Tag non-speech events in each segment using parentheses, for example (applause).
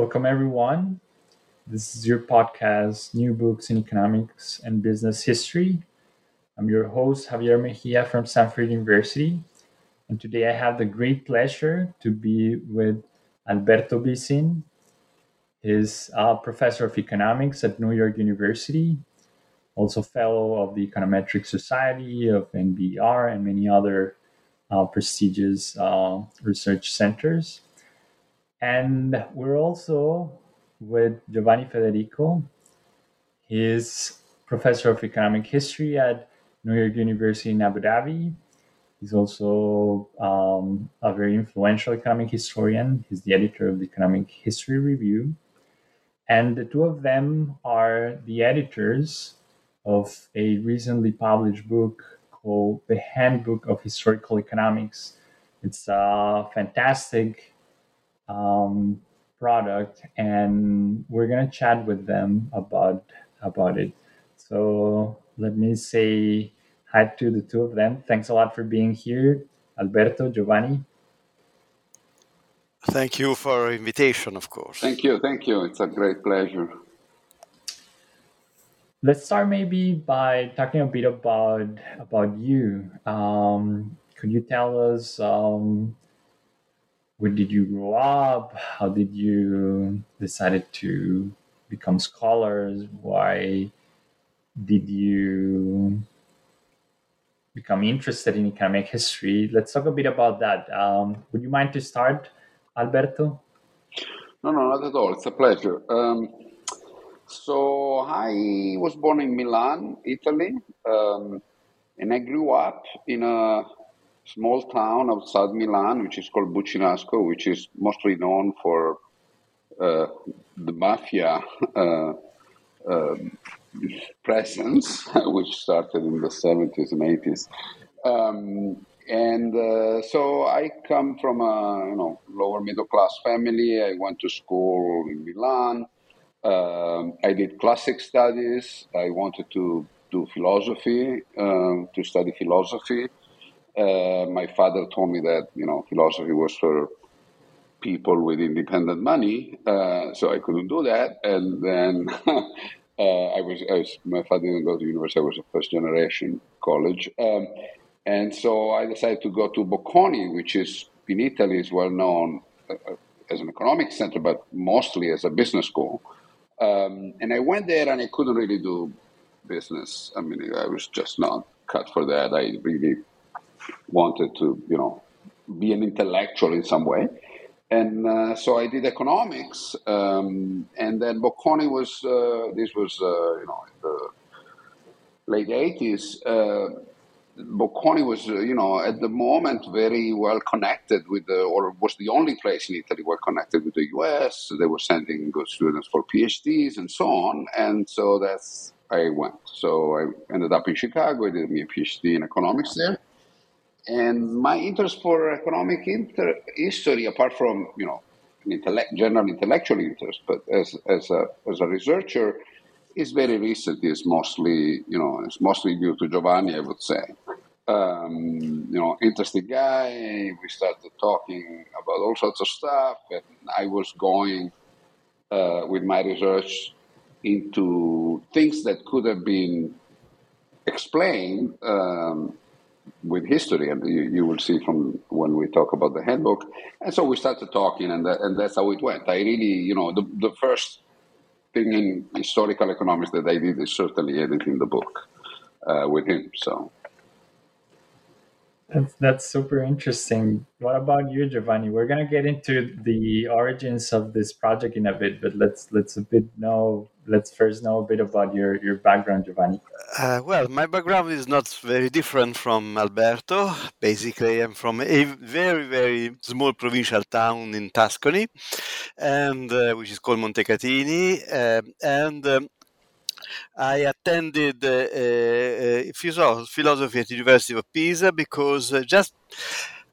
Welcome, everyone. This is your podcast, New Books in Economics and Business History. I'm your host, Javier Mejia from Stanford University. And today I have the great pleasure to be with Alberto Bisin. He's a professor of economics at New York University, also fellow of the Econometric Society, of NBER, and many other uh, prestigious uh, research centers. And we're also with Giovanni Federico. He's professor of economic history at New York University in Abu Dhabi. He's also um, a very influential economic historian. He's the editor of the Economic History Review. And the two of them are the editors of a recently published book called The Handbook of Historical Economics. It's a fantastic um, product, and we're gonna chat with them about about it. So let me say hi to the two of them. Thanks a lot for being here, Alberto, Giovanni. Thank you for invitation, of course. Thank you, thank you. It's a great pleasure. Let's start maybe by talking a bit about about you. Um, could you tell us um, where did you grow up? How did you decided to become scholars? Why did you become interested in economic history? Let's talk a bit about that. Um, would you mind to start, Alberto? No, no, not at all. It's a pleasure. Um, so I was born in Milan, Italy, um, and I grew up in a small town outside Milan, which is called Buccinasco, which is mostly known for uh, the mafia uh, uh, presence, (laughs) which started in the 70s and 80s. Um, and uh, so I come from a you know lower middle class family. I went to school in Milan. Um, I did classic studies. I wanted to do philosophy, um, to study philosophy. Uh, my father told me that you know philosophy was for people with independent money, uh, so I couldn't do that. And then (laughs) uh, I, was, I, was, my father didn't go to university; I was a first generation college, um, and so I decided to go to Bocconi, which is in Italy is well known uh, as an economic center, but mostly as a business school. Um, and I went there, and I couldn't really do business. I mean, I was just not cut for that. I really wanted to, you know, be an intellectual in some way. And uh, so I did economics, um, and then Bocconi was uh, this was uh, you know the late eighties. Uh, Bocconi was uh, you know at the moment very well connected with the or was the only place in Italy well connected with the U.S. They were sending good students for PhDs and so on, and so that's I went. So I ended up in Chicago. I did my PhD in economics there and my interest for economic inter- history, apart from you know general intellectual interest, but as as a as a researcher, is very recent. Is mostly you know it's mostly due to Giovanni, I would say. Um, you know, interesting guy. We started talking about all sorts of stuff, and I was going uh, with my research into things that could have been explained um, with history, and you, you, will see from when we talk about the handbook. And so we started talking, and, and that's how it went. I really, you know, the, the first thing in historical economics that I did is certainly editing the book uh, with him. So that's, that's super interesting. What about you, Giovanni? We're gonna get into the origins of this project in a bit, but let's let's a bit know. Let's first know a bit about your your background, Giovanni. Uh, well, my background is not very different from Alberto. Basically, I'm from a very very small provincial town in Tuscany, and uh, which is called Montecatini, uh, and um, I attended uh, uh, philosophy at the University of Pisa because uh, just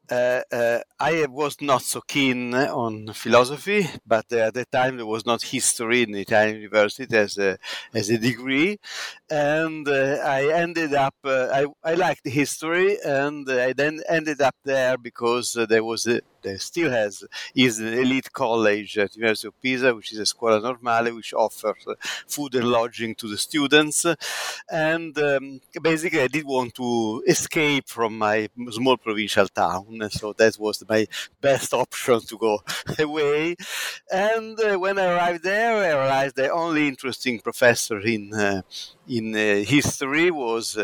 uh, uh, I was not so keen on philosophy, but uh, at the time there was not history in the Italian university as a, as a degree, and I ended up I, I liked history, and I then ended up there because there was a there still has is an elite college at the University of Pisa, which is a scuola normale, which offers food and lodging to the students. And um, basically, I did want to escape from my small provincial town, so that was my best option to go (laughs) away. And uh, when I arrived there, I realized the only interesting professor in uh, in uh, history was.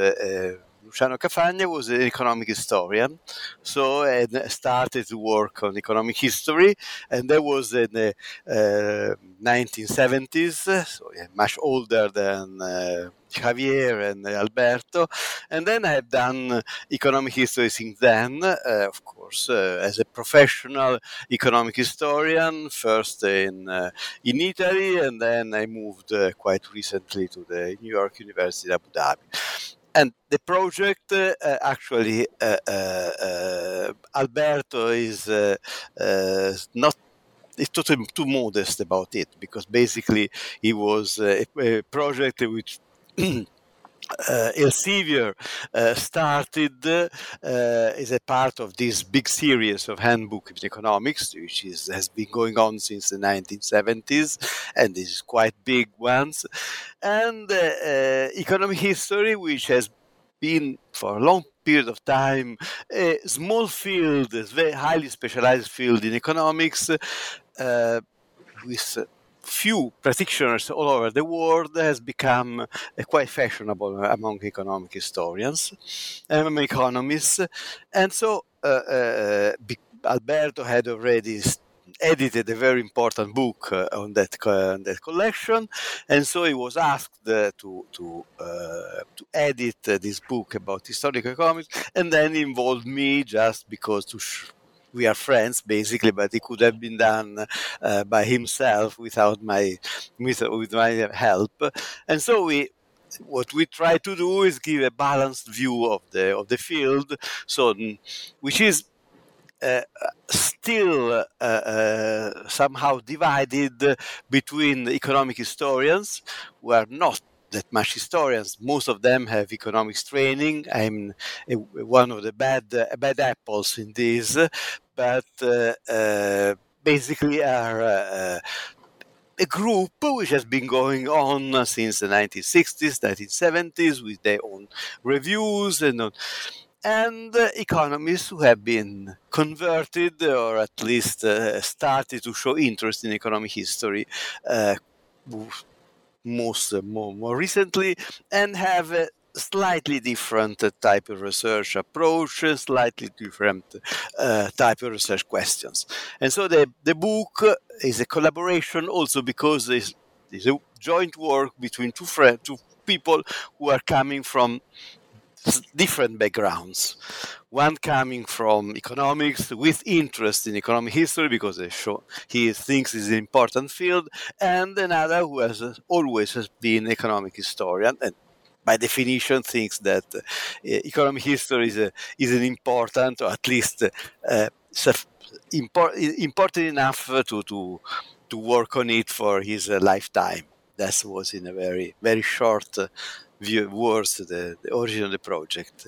Luciano Cafagna was an economic historian, so I started to work on economic history, and that was in the uh, 1970s, so yeah, much older than uh, Javier and Alberto. And then I have done economic history since then, uh, of course, uh, as a professional economic historian, first in, uh, in Italy, and then I moved uh, quite recently to the New York University Abu Dhabi and the project uh, actually uh, uh, uh Alberto is uh, uh, not it's totally too modest about it because basically it was a, a project which (clears throat) uh, Elsevier uh, started uh, as a part of this big series of handbook in economics, which is, has been going on since the 1970s, and is quite big ones, and uh, uh, economic history, which has been for a long period of time a small field, a very highly specialized field in economics, uh, with few practitioners all over the world has become uh, quite fashionable among economic historians, and economists, and so uh, uh, Alberto had already edited a very important book uh, on that uh, on that collection, and so he was asked uh, to to to edit this book about historical economics, and then involved me just because to. Sh- we are friends basically, but it could have been done uh, by himself without my with, with my help. And so we what we try to do is give a balanced view of the of the field, so mm, which is uh, still uh, uh, somehow divided between economic historians who are not that much historians. Most of them have economics training. I'm one of the bad uh, bad apples in this, but uh, uh, basically are a group which has been going on since the 1960s, 1970s, with their own reviews and and economists who have been converted or at least uh, started to show interest in economic history uh, most uh, more, more recently and have a slightly different uh, type of research approach, uh, slightly different uh, type of research questions. And so the, the book is a collaboration also because it's, it's a joint work between two friends, two people who are coming from different backgrounds. One coming from economics with interest in economic history because he thinks it's an important field, and another who has always has been economic historian and by definition thinks that uh, economic history is, a, is an important or at least uh, important enough to, to, to work on it for his uh, lifetime. That was in a very, very short view, words the, the origin of the project.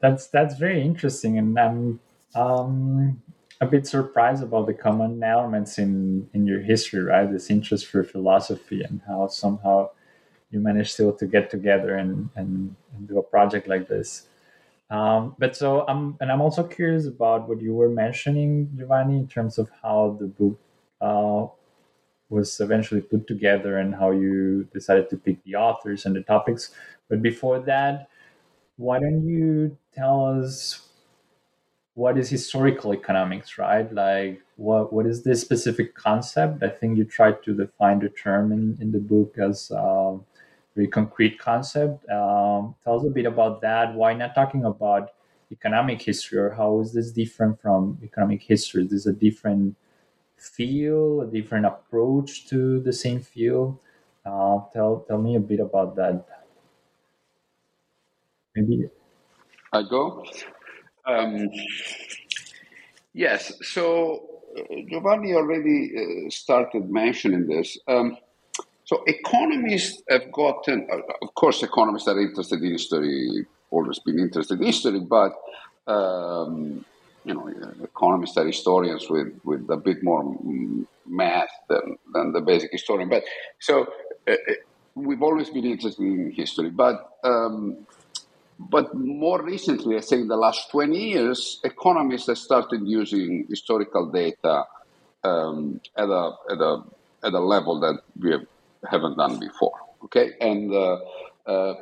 That's that's very interesting, and I'm um, a bit surprised about the common elements in in your history, right? This interest for philosophy and how somehow you managed still to get together and and, and do a project like this. Um, but so I'm, and I'm also curious about what you were mentioning, Giovanni, in terms of how the book uh, was eventually put together and how you decided to pick the authors and the topics. But before that, why don't you tell us what is historical economics, right? Like, what what is this specific concept? I think you tried to define the term in, in the book as a very concrete concept. Um, tell us a bit about that. Why not talking about economic history, or how is this different from economic history? Is this a different feel, a different approach to the same field? Uh, tell tell me a bit about that. Maybe I go. Um, yes. So uh, Giovanni already uh, started mentioning this. Um, so economists have gotten, uh, of course, economists are interested in history, always been interested in history, but um, you know, economists are historians with, with a bit more math than, than the basic historian. But so uh, uh, we've always been interested in history, but um, but more recently, I say in the last 20 years, economists have started using historical data um, at, a, at, a, at a level that we have haven't done before. Okay, and uh, uh,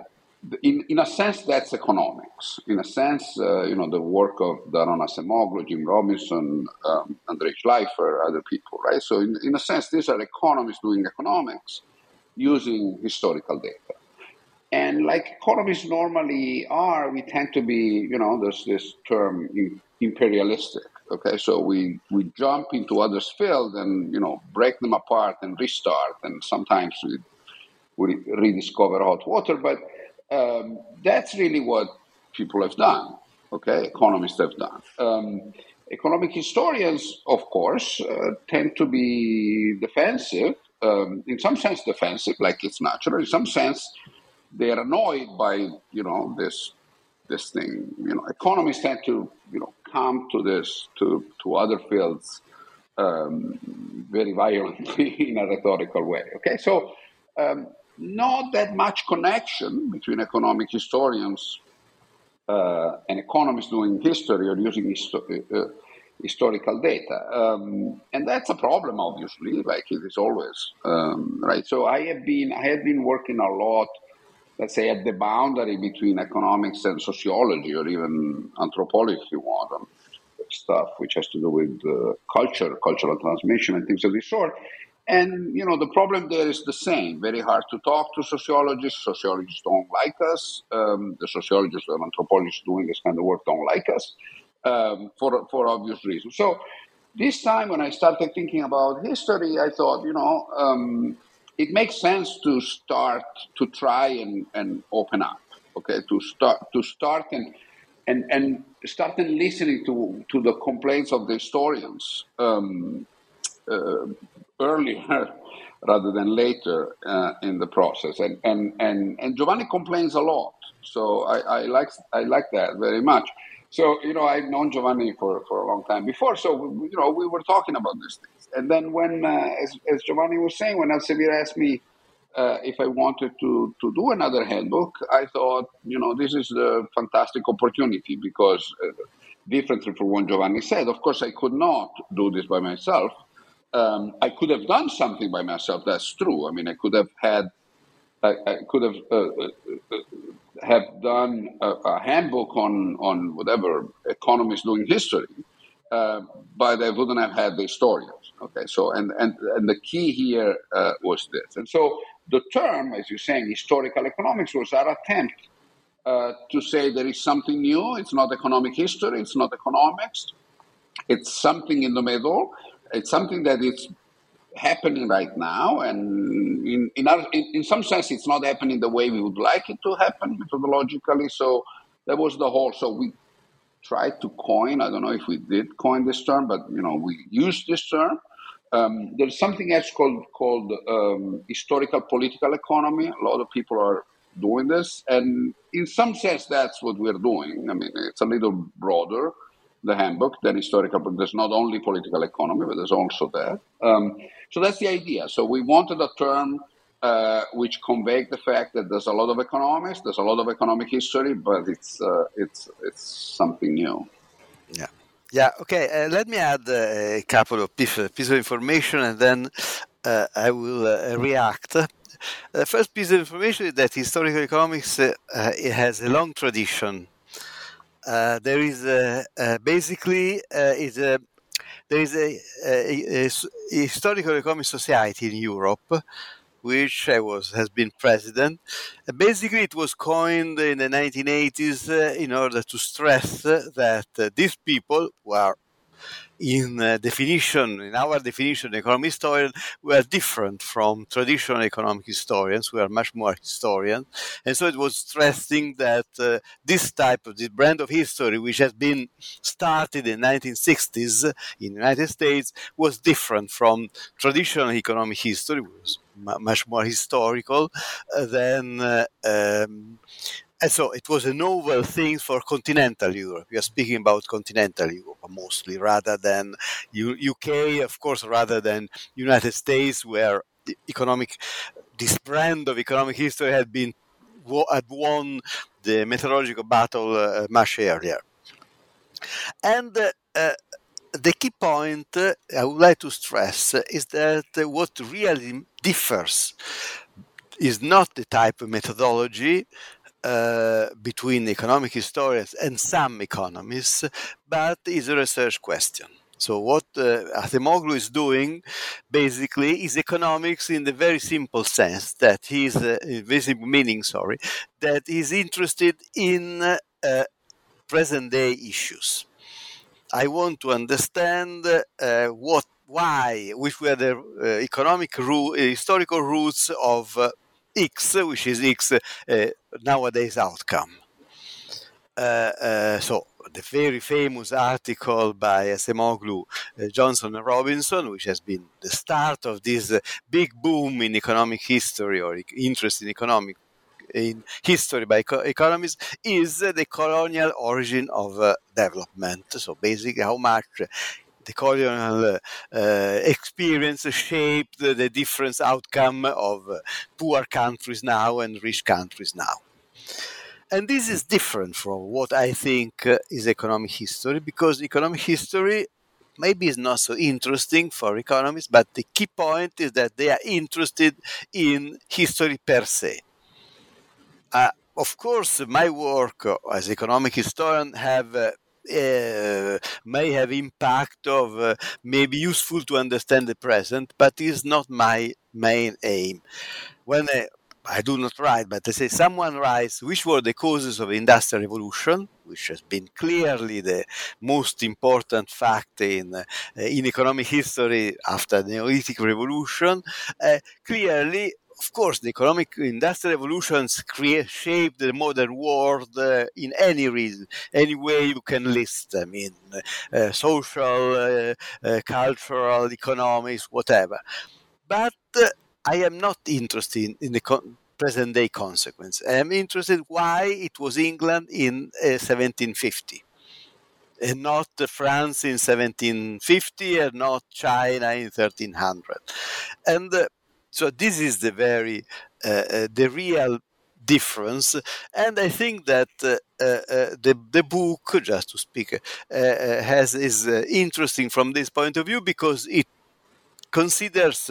in, in a sense, that's economics. In a sense, uh, you know, the work of Daron Acemoglu, Jim Robinson, um, Andrei Shleifer, other people, right? So, in, in a sense, these are economists doing economics using historical data. And like economists normally are, we tend to be, you know, there's this term imperialistic. Okay, so we, we jump into others' field and you know break them apart and restart, and sometimes we we rediscover hot water. But um, that's really what people have done. Okay, economists have done. Um, economic historians, of course, uh, tend to be defensive. Um, in some sense, defensive, like it's natural. In some sense, they are annoyed by you know this this thing. You know, economists tend to you know come to this to to other fields um, very violently (laughs) in a rhetorical way. Okay, so um, not that much connection between economic historians uh, and economists doing history or using histo- uh, historical data, um, and that's a problem, obviously, like it is always, um, right? So I have been I have been working a lot let's say, at the boundary between economics and sociology, or even anthropology, if you want, stuff which has to do with uh, culture, cultural transmission, and things of this sort. And you know, the problem there is the same. Very hard to talk to sociologists. Sociologists don't like us. Um, the sociologists and anthropologists doing this kind of work don't like us um, for for obvious reasons. So this time, when I started thinking about history, I thought, you know. Um, it makes sense to start to try and, and open up okay to start to start and and and start and listening to to the complaints of the historians um, uh, earlier (laughs) rather than later uh, in the process and, and and and Giovanni complains a lot so I, I like I like that very much so, you know, I've known Giovanni for, for a long time before. So, you know, we were talking about these things. And then when, uh, as, as Giovanni was saying, when Elsevier asked me uh, if I wanted to, to do another handbook, I thought, you know, this is a fantastic opportunity because, uh, differently from what Giovanni said, of course, I could not do this by myself. Um, I could have done something by myself. That's true. I mean, I could have had, I, I could have uh, uh, uh have done a, a, handbook on, on whatever economists doing history, uh, but I wouldn't have had the historians. Okay, so and and, and the key here uh, was this, and so the term, as you're saying, historical economics was our attempt uh, to say there is something new. It's not economic history. It's not economics. It's something in the middle. It's something that is happening right now, and in in, our, in, in some sense, it's not happening the way we would like it to happen methodologically. So that was the whole. So we tried to coin. I don't know if we did coin this term, but you know we use this term. Um, there's something else called called um, historical political economy. A lot of people are doing this, and in some sense, that's what we're doing. I mean, it's a little broader the handbook than historical. But there's not only political economy, but there's also that. Um, so that's the idea. So we wanted a term uh, which conveyed the fact that there's a lot of economics, there's a lot of economic history, but it's uh, it's it's something new. Yeah. Yeah, okay. Uh, let me add uh, a couple of pieces of information and then uh, I will uh, react. The first piece of information is that historical economics has a long tradition. Uh, there is uh, basically uh, is a there is a, a, a, historical economic society in Europe which I was has been president. basically, it was coined in the 1980s uh, in order to stress that uh, these people who are in uh, definition, in our definition, economic historian, we are different from traditional economic historians. We are much more historians. And so it was stressing that uh, this type of, this brand of history, which has been started in 1960s in the United States, was different from traditional economic history, was much more historical uh, than uh, um, and so it was a novel thing for continental Europe. We are speaking about continental Europe mostly, rather than UK, of course, rather than United States, where the economic this brand of economic history had been had won the methodological battle uh, much earlier. And uh, uh, the key point uh, I would like to stress is that what really differs is not the type of methodology uh, between economic historians and some economists, but is a research question. So what uh, Acemoglu is doing basically is economics in the very simple sense that he's uh, very meaning, sorry, that he's interested in uh, present day issues. I want to understand uh, what, why, which were the uh, economic ro- historical roots of uh, X, which is X uh, nowadays outcome. Uh, uh, so the very famous article by Acemoglu, uh, Johnson and Robinson, which has been the start of this uh, big boom in economic history or interest in economic in history by eco- economists, is the colonial origin of development. So basically, how much the colonial uh, experience shaped the different outcome of uh, poor countries now and rich countries now. And this is different from what I think uh, is economic history because economic history maybe is not so interesting for economists, but the key point is that they are interested in history per se. Uh, of course, my work as economic historian have uh, uh, may have impact of uh, maybe useful to understand the present, but is not my main aim. When I, I do not write, but I say someone writes which were the causes of industrial revolution, which has been clearly the most important fact in uh, in economic history after the Neolithic revolution. Uh, clearly, of course, the economic industrial revolutions create, shape the modern world uh, in any reason, any way you can list them in uh, social, uh, uh cultural, economics, whatever. But uh, I am not interested in the con- present day consequence. I am interested why it was England in 1750 uh, and not France in 1750 and not China in 1300. And uh, so this is the very uh, uh, the real difference. And i think that uh, uh, uh the the book just to speak uh, has is interesting from this point of view because it considers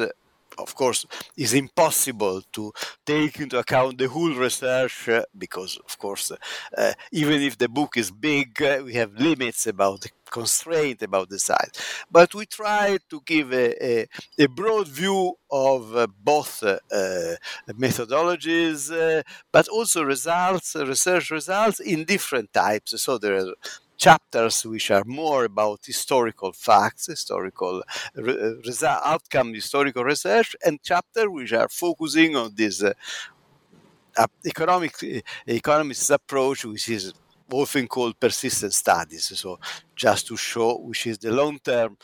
of course, is impossible to take into account the whole research because, of course, even if the book is big, we have limits about the constraint about the size. But we try to give a, a, a broad view of uh, both uh, uh, methodologies, but also results, research results in different types. So there are chapters which are more about historical facts, historical re- result, outcome, historical research, and chapters which are focusing on this uh, economic uh, economist approach, which is often called persistent studies. So just to show which is the long-term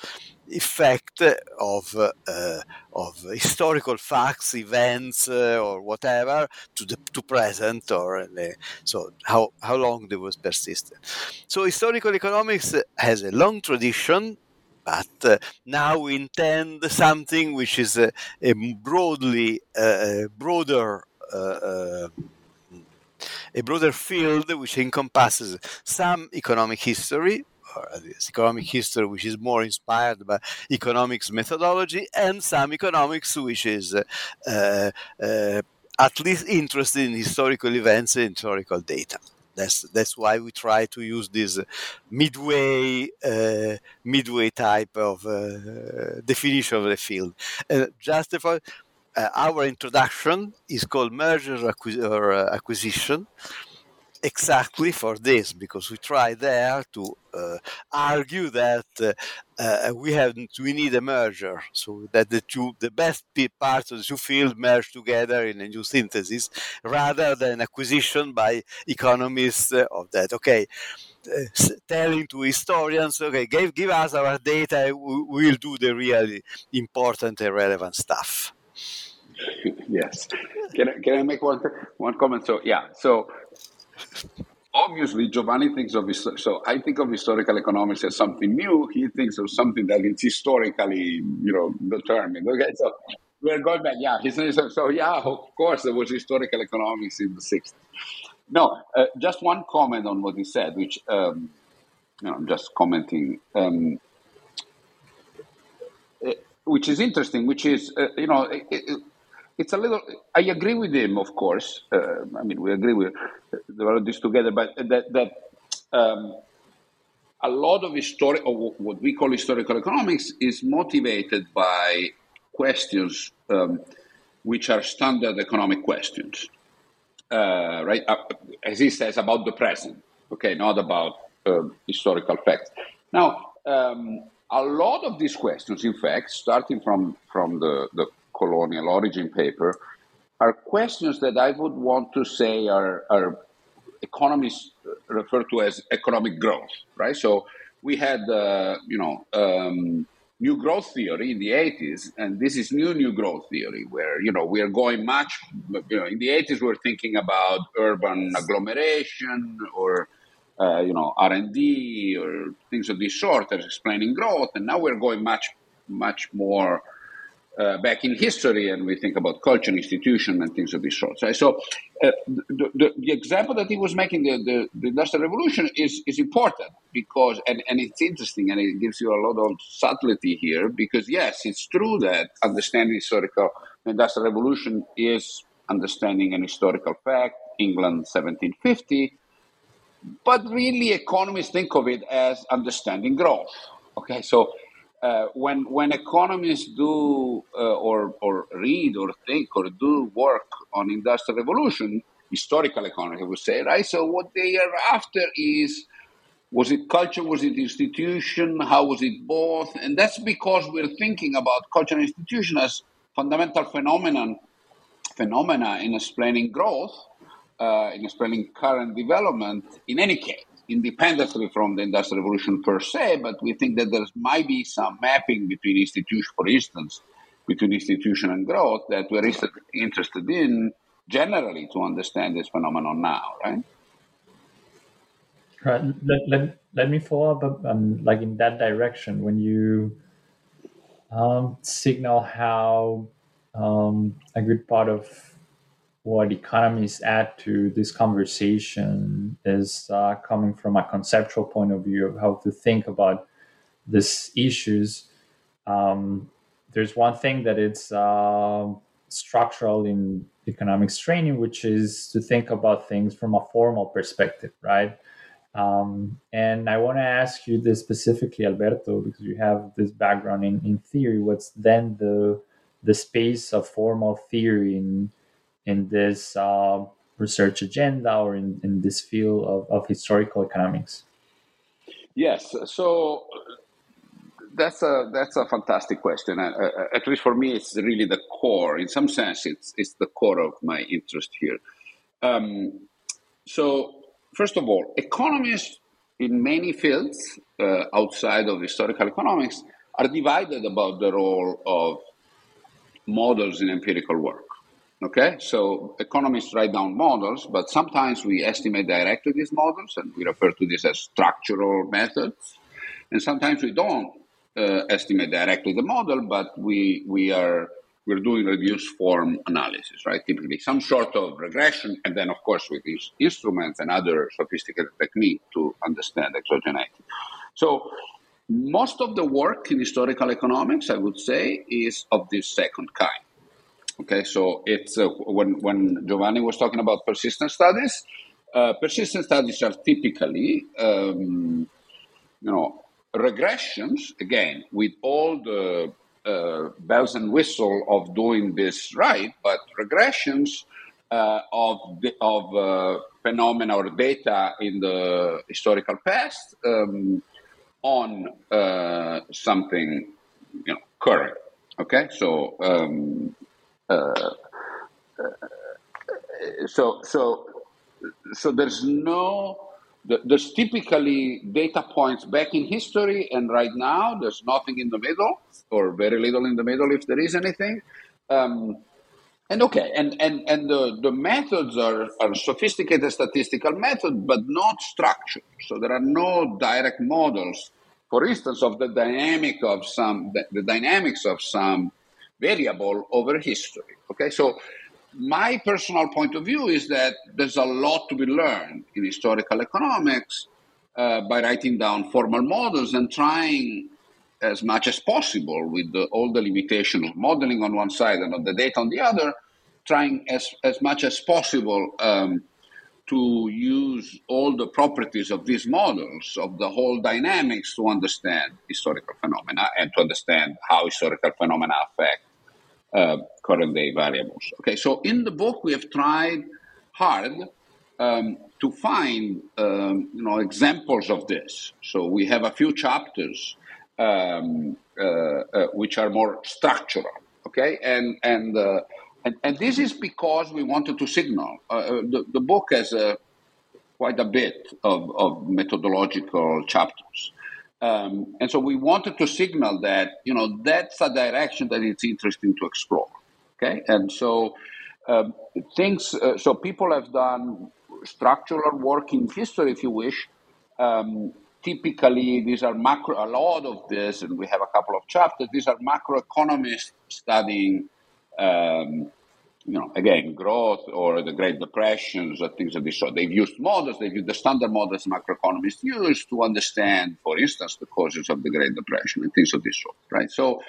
effect of uh, of historical facts, events, uh, or whatever to the to present, or uh, so how how long they was persistent. So historical economics has a long tradition. But uh, now we intend something which is a, a broadly uh, broader uh, a broader field which encompasses some economic history, or economic history which is more inspired by economics methodology, and some economics which is uh, uh, at least interested in historical events and historical data. That's that's why we try to use this midway uh, midway type of uh, definition of the field. Uh, just for uh, our introduction is called merger or uh, acquisition exactly for this because we try there to uh, argue that uh, uh, we have we need a merger so that the two the best parts of the two fields merge together in a new synthesis rather than acquisition by economists uh, of that okay telling to historians okay give, give us our data we'll do the really important and relevant stuff (laughs) yes. Can I, can I make one one comment? So yeah. So obviously Giovanni thinks of his, so I think of historical economics as something new. He thinks of something that is historically you know determined. Okay, so we're going back. Yeah, he says so. Yeah, of course there was historical economics in the 60s. No, uh, just one comment on what he said, which um, you know, I'm just commenting. Um, uh, which is interesting, which is, uh, you know, it, it's a little. I agree with him, of course. Uh, I mean, we agree with develop this together, but that that um, a lot of history, or what we call historical economics, is motivated by questions um, which are standard economic questions, uh, right? Uh, as he says about the present, okay, not about uh, historical facts. Now. Um, a lot of these questions, in fact, starting from, from the, the colonial origin paper, are questions that I would want to say are, are economists refer to as economic growth, right? So we had, uh, you know, um, new growth theory in the 80s, and this is new new growth theory, where you know we are going much. You know, in the 80s we are thinking about urban agglomeration or uh, you know R and D or things of this sort as explaining growth, and now we're going much much more uh, back in history and we think about culture, institution, and things of this sort. So, so uh, the, the, the, example that he was making, the, the, the, Industrial Revolution, is, is important because, and, and it's interesting and it gives you a lot of subtlety here because, yes, it's true that understanding historical, Industrial Revolution is understanding an historical fact, England 1750, but really economists think of it as understanding growth. Okay, so uh, when when economists do uh, or or read or think or do work on industrial revolution, historical economists, I would say, right? So what they are after is was it culture, was it institution, how was it both? And that's because we're thinking about culture and institution as fundamental phenomenon phenomena in explaining growth, uh, in explaining current development in any case independently from the industrial revolution per se, but we think that there might be some mapping between institution, for instance, between institution and growth that we're interested in generally to understand this phenomenon now, right? Right. Let, let, let me follow up um, like in that direction when you um, signal how um, a good part of what economists add to this conversation is uh, coming from a conceptual point of view of how to think about these issues. Um, there's one thing that it's uh, structural in economics training, which is to think about things from a formal perspective, right? Um, and I want to ask you this specifically, Alberto, because you have this background in, in theory. What's then the the space of formal theory in in this uh, research agenda or in, in this field of, of historical economics? Yes, so that's a that's a fantastic question. Uh, uh, at least for me, it's really the core. In some sense, it's it's the core of my interest here. Um, so first of all, economists in many fields uh, outside of historical economics are divided about the role of models in empirical work. Okay, so economists write down models, but sometimes we estimate directly these models and we refer to this as structural methods. And sometimes we don't uh, estimate directly the model, but we, we are we're doing reduced form analysis, right? Typically some sort of regression, and then of course with these instruments and other sophisticated technique to understand exogeneity. So most of the work in historical economics, I would say, is of this second kind. Okay, so it's uh, when when Giovanni was talking about persistent studies, uh, persistent studies are typically, um, you know, regressions again with all the uh, bells and whistle of doing this right, but regressions uh, of the, of uh, phenomena or data in the historical past um, on uh, something you know current. Okay, so um, uh, so so so there's no there's typically data points back in history and right now there's nothing in the middle or very little in the middle if there is anything. Um, and okay and and and the, the methods are, are sophisticated statistical methods but not structured. So there are no direct models. For instance of the dynamic of some the, the dynamics of some variable over history. Okay, so my personal point of view is that there's a lot to be learned in historical economics uh, by writing down formal models and trying as much as possible with the, all the limitations of modeling on one side and of the data on the other, trying as, as much as possible um, to use all the properties of these models, of the whole dynamics to understand historical phenomena and to understand how historical phenomena affect uh, current day variables. Okay, so in the book we have tried hard um, to find um, you know examples of this. So we have a few chapters um, uh, uh, which are more structural. Okay, and and uh, and, and this is because we wanted to signal. Uh, uh, the, the book has a, quite a bit of, of methodological chapters. Um, and so we wanted to signal that, you know, that's a direction that it's interesting to explore. Okay. And so um, things, uh, so people have done structural work in history, if you wish. Um, typically, these are macro, a lot of this, and we have a couple of chapters, these are macroeconomists studying um, you know, again, growth or the Great Depressions or things of this sort. They've used models, they've used the standard models macroeconomists use to understand, for instance, the causes of the Great Depression and things of this sort, right? So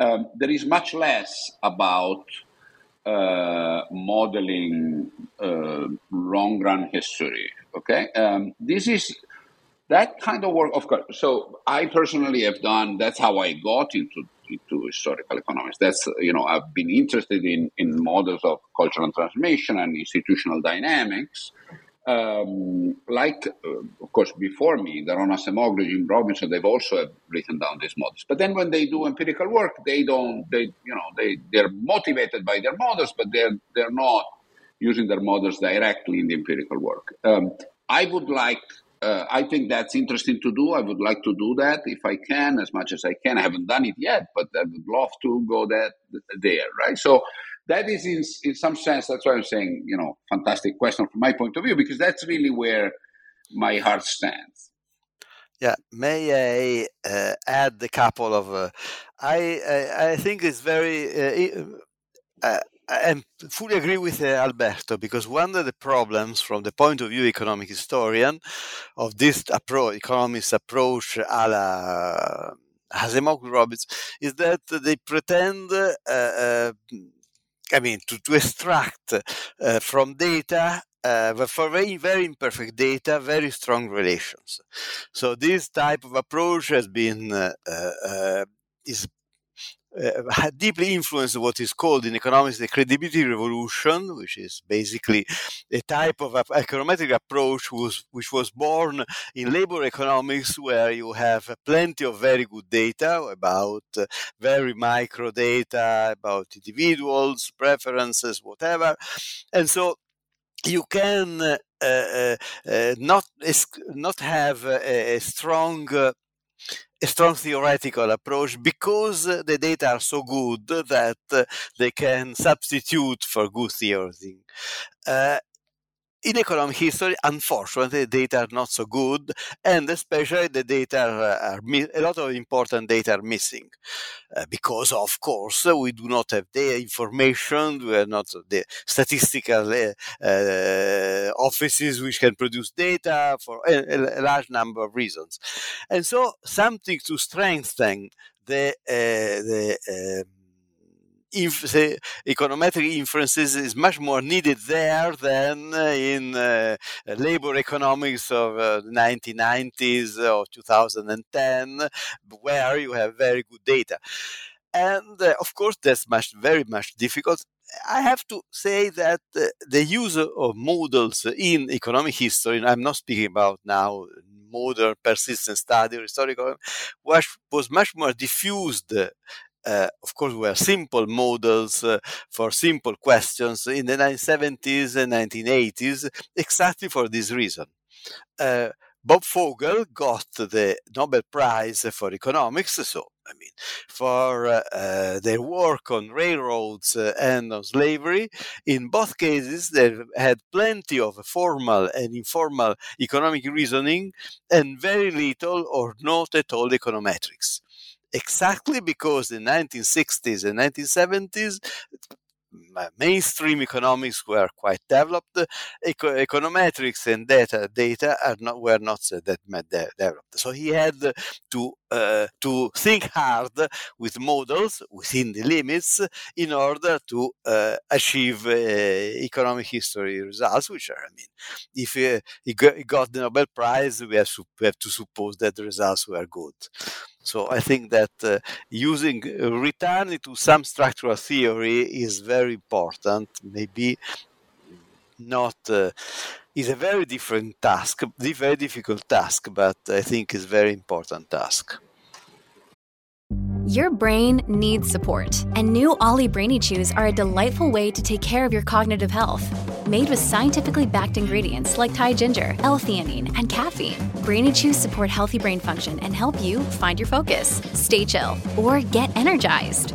um, there is much less about uh, modeling uh, long run history, okay? Um, this is that kind of work, of course. So I personally have done, that's how I got into to historical economics. That's, you know, I've been interested in, in models of cultural transformation and institutional dynamics. Um, like, uh, of course, before me, Daron Acemoglu, Jim Robinson, they've also written down these models. But then when they do empirical work, they don't, they, you know, they, they're motivated by their models, but they're, they're not using their models directly in the empirical work. Um, I would like uh, I think that's interesting to do. I would like to do that if I can, as much as I can. I haven't done it yet, but I would love to go that there, right? So that is, in, in some sense, that's why I'm saying, you know, fantastic question from my point of view, because that's really where my heart stands. Yeah, may I uh, add a couple of? Uh, I, I, I think it's very. Uh, uh I fully agree with uh, Alberto because one of the problems from the point of view economic historian of this approach, economist approach a la Acemoglu Robbins, is that they pretend, uh, uh, I mean, to, to extract uh, from data uh, for very, very imperfect data, very strong relations. So this type of approach has been uh, uh, is uh, (laughs) deeply influenced what is called in economics the credibility revolution, which is basically a type of econometric approach was, which was born in labor economics, where you have plenty of very good data about uh, very micro data about individuals, preferences, whatever. And so you can uh, uh, not not have a, a strong a strong theoretical approach because the data are so good that they can substitute for good theory. Uh, in economic history, unfortunately, data are not so good, and especially the data are, are a lot of important data are missing uh, because, of course, we do not have the information. We are not the statistical uh, uh, offices which can produce data for a, a, large number of reasons, and so something to strengthen the uh, the um, if the econometric inferences is much more needed there than uh, in uh, labor economics of uh, 1990s or 2010, where you have very good data. And uh, of course, that's much, very much difficult. I have to say that uh, the use of models in economic history, and I'm not speaking about now modern persistent study or historical, was, was much more diffused uh, of course, were simple models uh, for simple questions in the 1970s and 1980s, exactly for this reason. Uh, Bob Fogel got the Nobel Prize for economics, so I mean, for uh, uh, their work on railroads uh, and on slavery. In both cases, they had plenty of formal and informal economic reasoning and very little or not at all econometrics exactly because in 1960s and 1970s mainstream economics were quite developed. Eco- econometrics and data data are not were not that developed. So he had to uh, to think hard with models within the limits in order to uh, achieve uh, economic history results. Which are, I mean, if uh, he got the Nobel Prize, we have, to, we have to suppose that the results were good. So I think that uh, using return returning to some structural theory is very important. Maybe not uh, is a very different task, very difficult task, but I think is very important task. Your brain needs support, and new OLLY Brainy Chews are a delightful way to take care of your cognitive health. Made with scientifically backed ingredients like Thai ginger, L-theanine, and caffeine, Brainy Chews support healthy brain function and help you find your focus, stay chill, or get energized.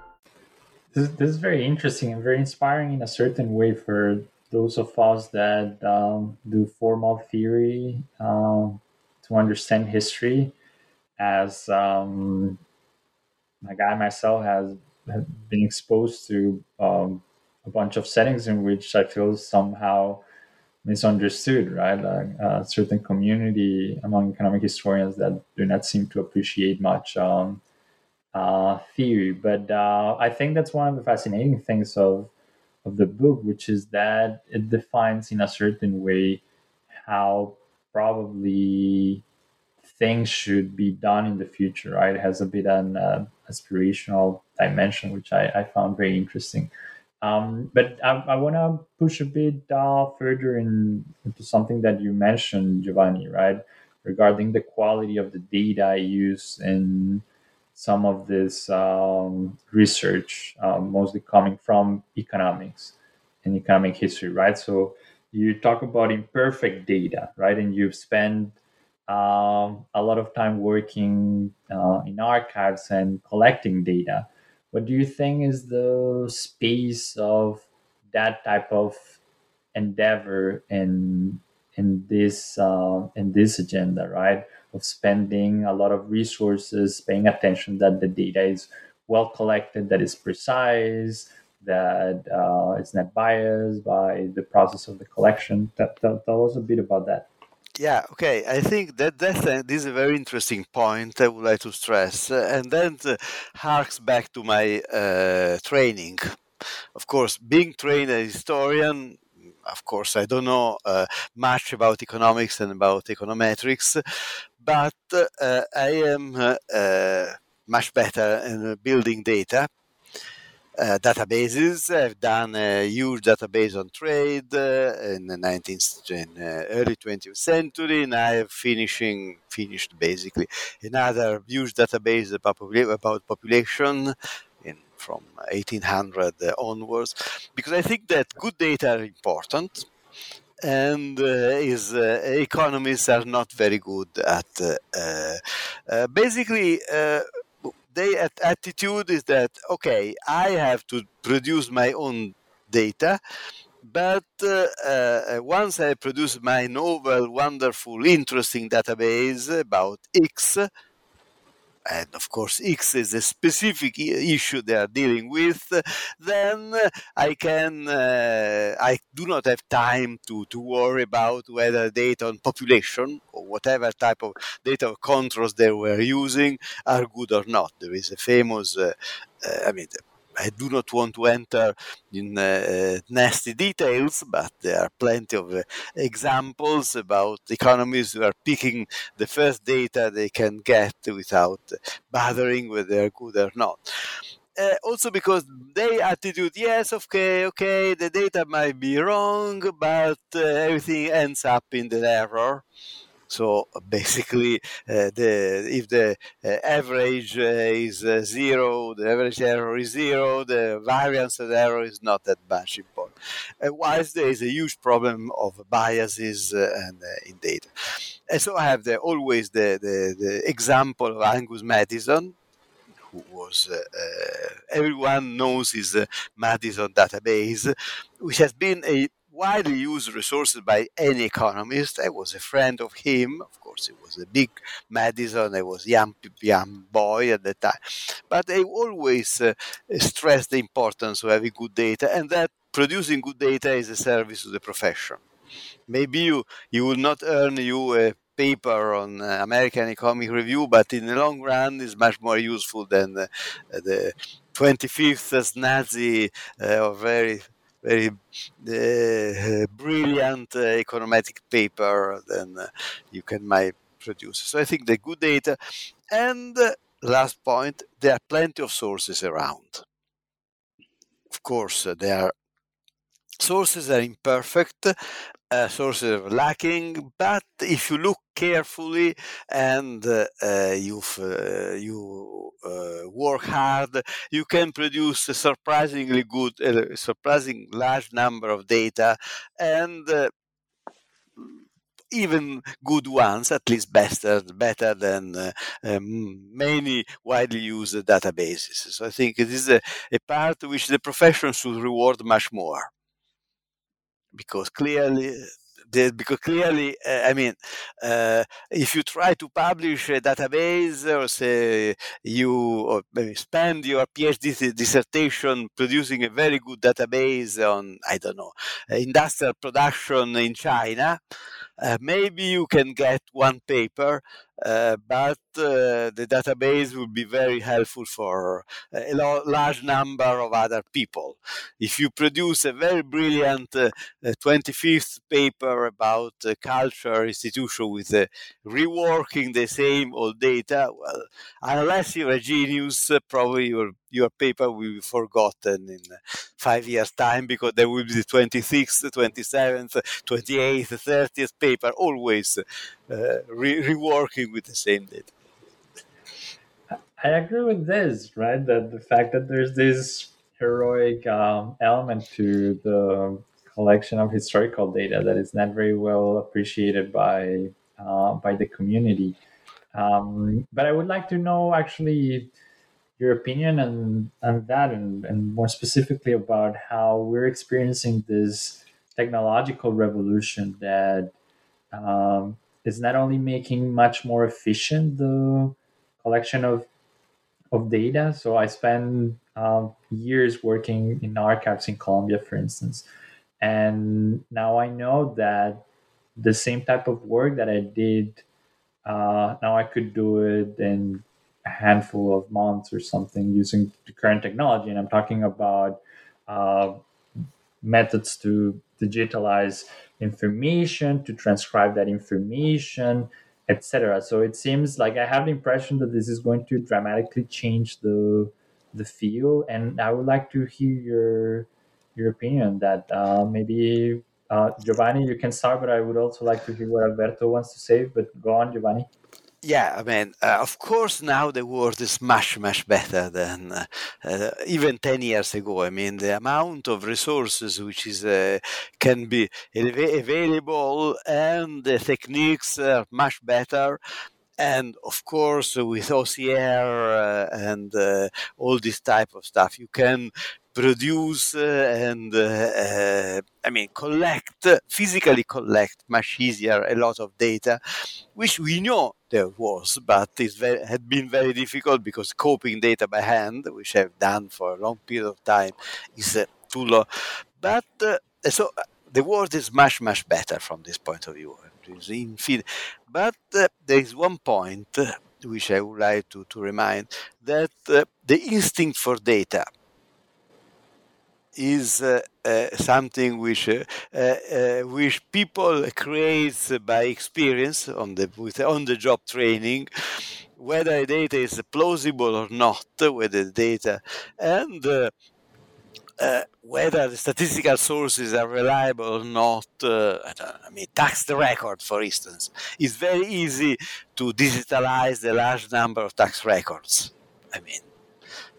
This, this, is very interesting and very inspiring in a certain way for those of us that um, do formal theory um, to understand history. As um, guy myself has, been exposed to um, a bunch of settings in which I feel somehow misunderstood, right? Like a certain community among economic historians that do not seem to appreciate much um, uh, theory. But uh, I think that's one of the fascinating things of of the book, which is that it defines in a certain way how probably things should be done in the future. Right? It has a bit an uh, aspirational dimension, which I, I found very interesting. Um, but I, I want to push a bit uh, further in, into something that you mentioned, Giovanni, right? Regarding the quality of the data used in some of this um, research, um, mostly coming from economics and economic history, right? So you talk about imperfect data, right? And you've spent um, a lot of time working uh, in archives and collecting data. What do you think is the space of that type of endeavor in in this uh, in this agenda, right? Of spending a lot of resources, paying attention that the data is well collected, that is precise, that uh, it's not biased by the process of the collection. Tell, tell, tell us a bit about that. Yeah, okay. I think that that's a, this is a very interesting point I would like to stress, uh, and then uh, harks back to my uh, training. Of course, being trained as a historian, of course, I don't know uh, much about economics and about econometrics, but uh, I am uh, much better in building data uh, databases. I've done a huge database on trade uh, in the 19th, in, uh, early 20th century, and I have finishing finished basically another huge database about, population from 1800 onwards, because I think that good data are important. And uh, is uh, economists are not very good at uh, basically their attitude is that okay, I have to produce my own data, but uh, uh, once I produce my novel, wonderful, interesting database about X, and of course X is a specific issue they are dealing with, then I can uh, I do not have time to, to worry about whether data on population or whatever type of data controls they were using are good or not. There is a famous, uh, uh, I mean, I do not want to enter in uh, uh, nasty details, but there are plenty of uh, examples about economies who are picking the first data they can get without bothering whether they're good or not. Uh, also because their attitude, yes, okay, okay, the data might be wrong, but uh, everything ends up in the error. So basically, uh, the, if the uh, average uh, is zero, the average error is zero, the variance of the error is not that much important. whilst there is a huge problem of biases and in data. And so I have the, always the, the, the example of Angus Maddison, who was uh, uh, everyone knows his uh, Maddison database, which has been a widely used resources by any economist. I was a friend of him. Of course, he was a big Madison. I was young, young boy at the time. But I always uh, stressed the importance of having good data and that producing good data is a service to the profession. Maybe you, you will not earn you a paper on uh, American Economic Review, but in the long run is much more useful than uh, the 25th Nazi uh, or very very uh, brilliant uh, econometric paper then uh, you can might produce. So I think the good data and last point, there are plenty of sources around. Of course, there are sources that are imperfect, uh, lacking, but if you look carefully and uh, uh, you you uh, work hard, you can produce a surprisingly good, a surprising large number of data, and uh, even good ones, at least better, better than uh, um, many widely used databases. So I think it is a, a part which the profession should reward much more because clearly because clearly, uh, I mean, uh, if you try to publish a database or say you or maybe spend your PhD dissertation producing a very good database on, I don't know, industrial production in China, uh, maybe you can get one paper, uh, but uh, the database will be very helpful for a lo- large number of other people. If you produce a very brilliant 25th uh, paper about culture institution with reworking the same old data, well, unless you're a genius, probably your your paper will be forgotten in five years' time because there will be the 26th, 27th, 28th, 30th paper, always uh, re- reworking with the same data. I agree with this, right? That the fact that there's this heroic um, element to the collection of historical data that is not very well appreciated by uh, by the community. Um, but I would like to know actually your opinion on, on that and, and more specifically about how we're experiencing this technological revolution that um, is not only making much more efficient the collection of of data. So I spent um, years working in archives in Colombia, for instance, and now I know that the same type of work that I did uh, now I could do it in a handful of months or something using the current technology. And I'm talking about uh, methods to digitalize information, to transcribe that information, etc. So it seems like I have the impression that this is going to dramatically change the the field, and I would like to hear your your opinion that uh, maybe uh, Giovanni, you can start, but I would also like to hear what Alberto wants to say. But go on, Giovanni. Yeah, I mean, uh, of course, now the world is much, much better than uh, uh, even 10 years ago. I mean, the amount of resources which is uh, can be av- available and the techniques are much better. And of course, with OCR uh, and uh, all this type of stuff, you can produce and uh, I mean collect physically collect much easier a lot of data, which we know there was, but it had been very difficult because copying data by hand, which I've done for a long period of time, is uh, too low. But uh, so the world is much much better from this point of view. But uh, there is one point which I would like to, to remind that the instinct for data is uh, uh, something which uh, uh which people create by experience on the with on the job training whether data is plausible or not whether the data and uh, uh, whether the statistical sources are reliable or not, I, I, mean, tax record, for instance, it's very easy to digitalize the large number of tax records. I mean,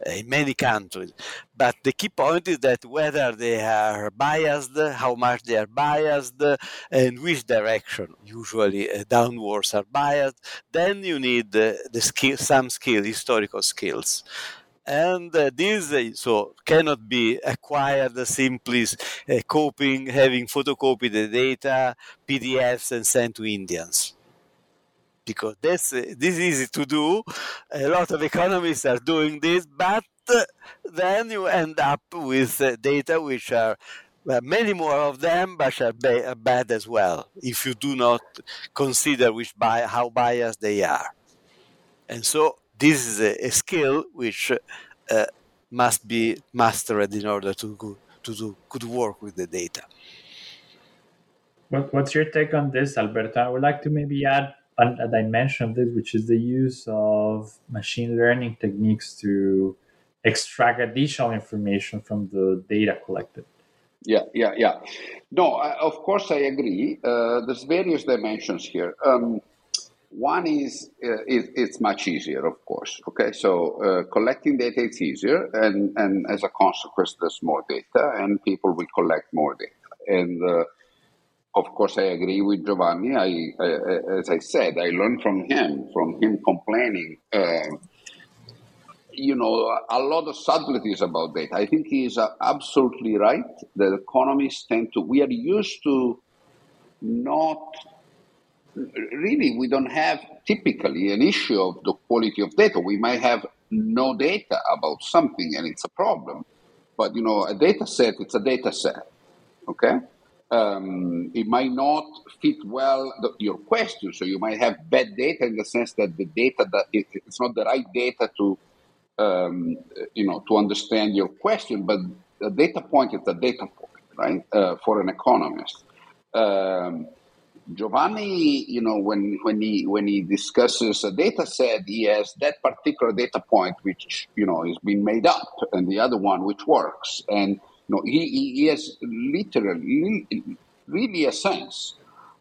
in many countries. But the key point is that whether they are biased, how much they are biased, and which direction, usually uh, downwards, are biased, then you need uh, the skill, some skill, historical skills. And uh, this so cannot be acquired simply copying having photocopied the data pdfs and sent to indians because this is easy to do. A lot of economists are doing this, but then you end up with uh, data which are well, many more of them, but are ba- bad as well if you do not consider which bi- how biased they are. And so this is a, a skill which uh, must be mastered in order to go, to do good work with the data. What, what's your take on this, Alberto? I would like to maybe add a dimension of this, which is the use of machine learning techniques to extract additional information from the data collected. Yeah, yeah, yeah. No, I, of course I agree. Uh, there's various dimensions here. Um, one is uh, it, it's much easier, of course. Okay, so uh, collecting data is easier, and and as a consequence, there's more data, and people will collect more data. And uh, of course, I agree with Giovanni. I, I, as I said, I learned from him, from him complaining. Uh, you know, a lot of subtleties about data. I think he is uh, absolutely right. The economists tend to. We are used to not really. We don't have typically an issue of the quality of data. We might have no data about something, and it's a problem. But you know, a data set, it's a data set. Okay um, it might not fit well the, your question. So you might have bad data in the sense that the data that it, it's not the right data to um, you know to understand your question, but the data point is a data point, right? Uh, for an economist. Um, Giovanni, you know, when, when he when he discusses a data set, he has that particular data point which you know is being made up, and the other one which works. And no, he, he has literally, really a sense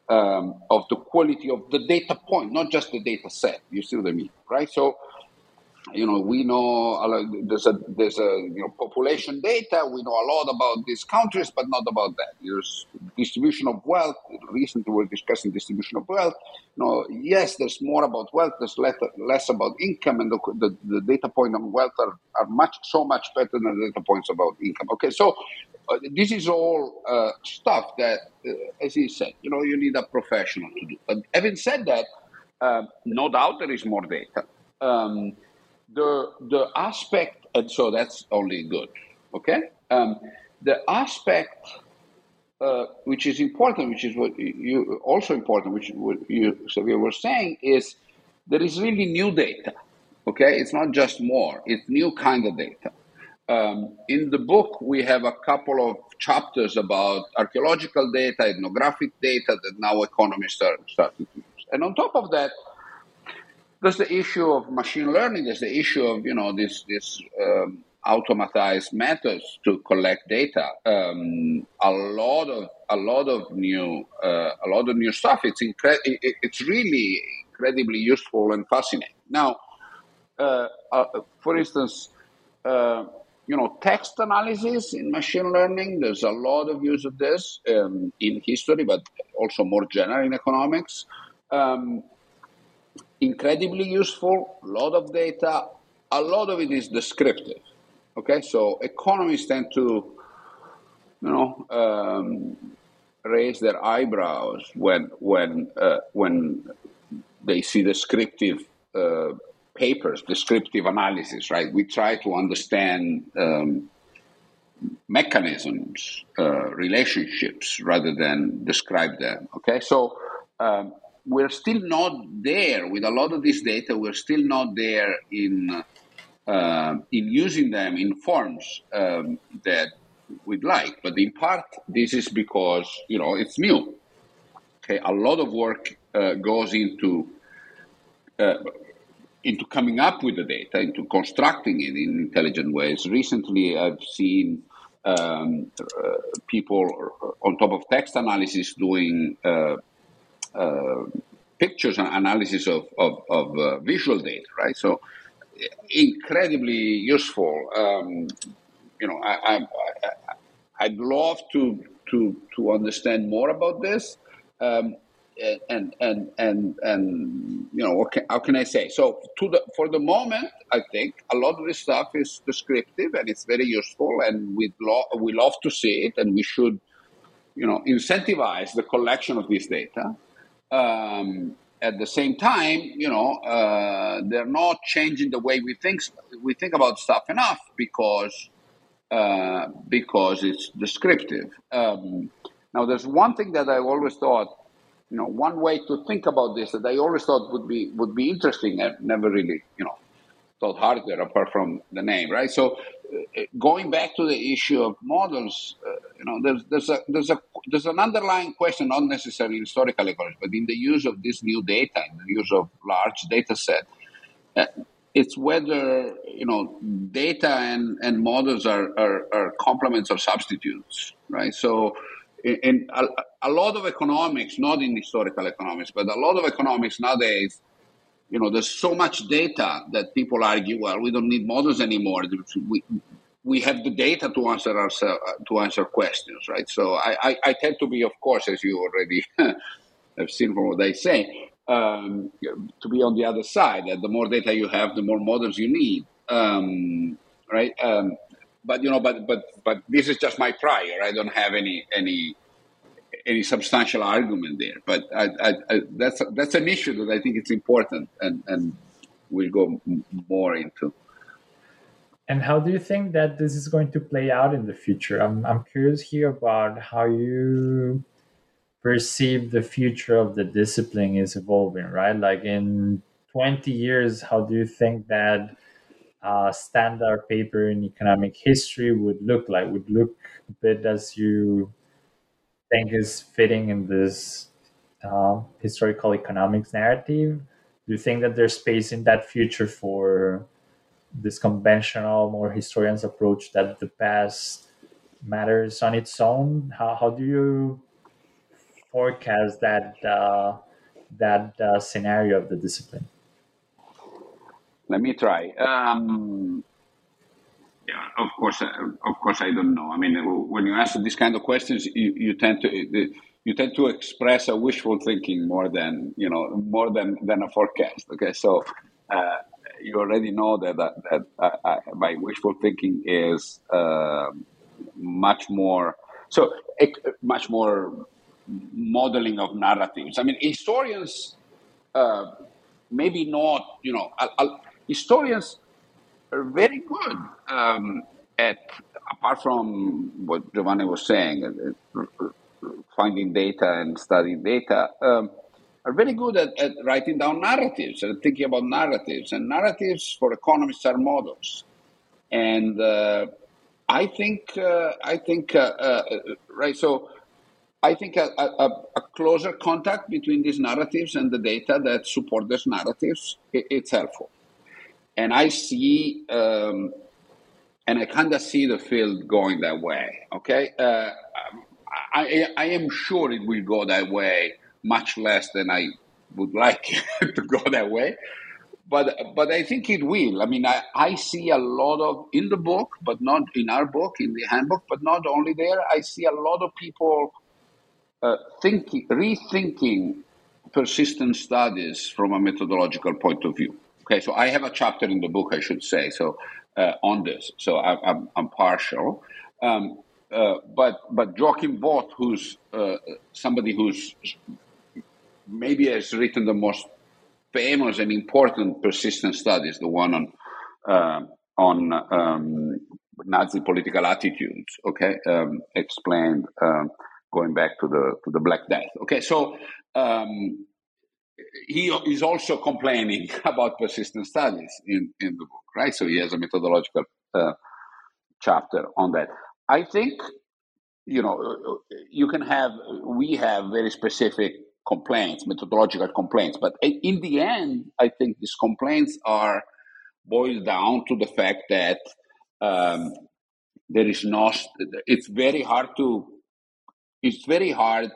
um, of the quality of the data point, not just the data set. You see what I mean, right? So you know, we know there's a there's a you know population data. We know a lot about these countries, but not about that. There's distribution of wealth. Recently, we are discussing distribution of wealth. You know, yes, there's more about wealth. There's less, less about income, and the, the, the data point on wealth are, are much so much better than the data points about income. Okay, so uh, this is all uh, stuff that, uh, as he said, you know, you need a professional to do. But having said that, uh, no doubt there is more data. Um, the the aspect, and so that's only good. Okay, um, the aspect uh, which is important, which is what you also important, which what you Xavier were saying, is there is really new data. Okay, it's not just more; it's new kind of data. Um, in the book, we have a couple of chapters about archaeological data, ethnographic data that now economists are starting to use. And on top of that, there's the issue of machine learning. There's the issue of you know this this um, automatized methods to collect data. Um, a lot of a lot of new uh, a lot of new stuff. It's incre- It's really incredibly useful and fascinating. Now, uh, uh, for instance. Uh, you know, text analysis in machine learning. There's a lot of use of this um, in history, but also more general in economics. Um, incredibly useful, a lot of data, a lot of it is descriptive. Okay, so economists tend to, you know, um, raise their eyebrows when when uh, when they see descriptive uh, papers, descriptive analysis. Right, we try to understand. Um, mechanisms, uh, relationships, rather than describe them. Okay, so um, we're still not there with a lot of this data. We're still not there in uh, in using them in forms um, that we'd like. But in part, this is because you know it's new. Okay, a lot of work uh, goes into uh, into coming up with the data, into constructing it in intelligent ways. Recently, I've seen um, uh, people on top of text analysis doing uh, pictures and analysis of, of, of uh, visual data, right? So incredibly useful. Um, you know, I, I, would love to, to, to understand more about this. Um, and and and and you know how can I say? So to the for the moment, I think a lot of this stuff is descriptive and it's very useful, and we lo- we love to see it, and we should, you know, incentivize the collection of this data. Um, at the same time, you know, uh, they're not changing the way we think we think about stuff enough because uh, because it's descriptive. Um, now, there's one thing that I always thought, you know, one way to think about this that I always thought would be would be interesting. I've never really, you know, thought harder apart from the name, right? So going back to the issue of models, uh, you know, there's there's a there's a there's an underlying question, not necessarily in historical ecology, but in the use of this new data, in the use of large data set. Uh, it's whether you know data and, and models are, are, are complements or substitutes, right? So, in, in a, a lot of economics, not in historical economics, but a lot of economics nowadays you know, there's so much data that people argue, well, we don't need models anymore. We, we have the data to answer our, to answer questions, right? So I, I, I, tend to be, of course, as you already (laughs) have seen from what I say, um, to be on the other side. That the more data you have, the more models you need, um, right? Um, but you know, but but but this is just my prior. I don't have any any any substantial argument there. But I, I, I, that's that's an issue that I think it's important, and and we'll go more into. And how do you think that this is going to play out in the future? I'm I'm curious here about how you perceive the future of the discipline is evolving. Right, like in 20 years, how do you think that? Uh, standard paper in economic history would look like would look a bit as you think is fitting in this uh, historical economics narrative? Do you think that there's space in that future for this conventional, more historians approach that the past matters on its own? How, how do you forecast that uh, that uh, scenario of the discipline? let me try. Um, yeah, of course, uh, of course, I don't know. I mean, when you answer these kind of questions, you, you tend to you tend to express a wishful thinking more than you know more than than a forecast. Okay, so uh, you already know that that, that uh, my wishful thinking is uh, much more so much more modeling of narratives. I mean, historians uh, maybe not. You know, historians are very good um, at apart from what Giovanni was saying, uh, finding data and studying data. Um, are very good at, at, writing down narratives and thinking about narratives. And narratives for economists are models. And uh, I think, uh, I think, uh, uh right. So I think a, a, a, closer contact between these narratives and the data that support those narratives, it, it's helpful. And I see, um, and I kind of see the field going that way. Okay, uh, I, I am sure it will go that way much less than I would like (laughs) it to go that way. But but I think it will. I mean, I, I see a lot of in the book, but not in our book, in the handbook, but not only there. I see a lot of people uh, thinking, rethinking persistent studies from a methodological point of view. Okay, so I have a chapter in the book, I should say, so uh, on this. So I, I'm, I'm partial. Um, uh, but but Joachim Voth, who's uh, somebody who's maybe has written the most famous and important persistent studies, the one on uh, on um, Nazi political attitudes. Okay, um, explained um, going back to the to the Black Death. Okay, so um, he is also complaining (laughs) about persistent studies in in the book, right? So he has a methodological uh, chapter on that. I think you know you can have we have very specific complaints, methodological complaints. But in the end, I think these complaints are boiled down to the fact that um, there is not. It's very hard to. It's very hard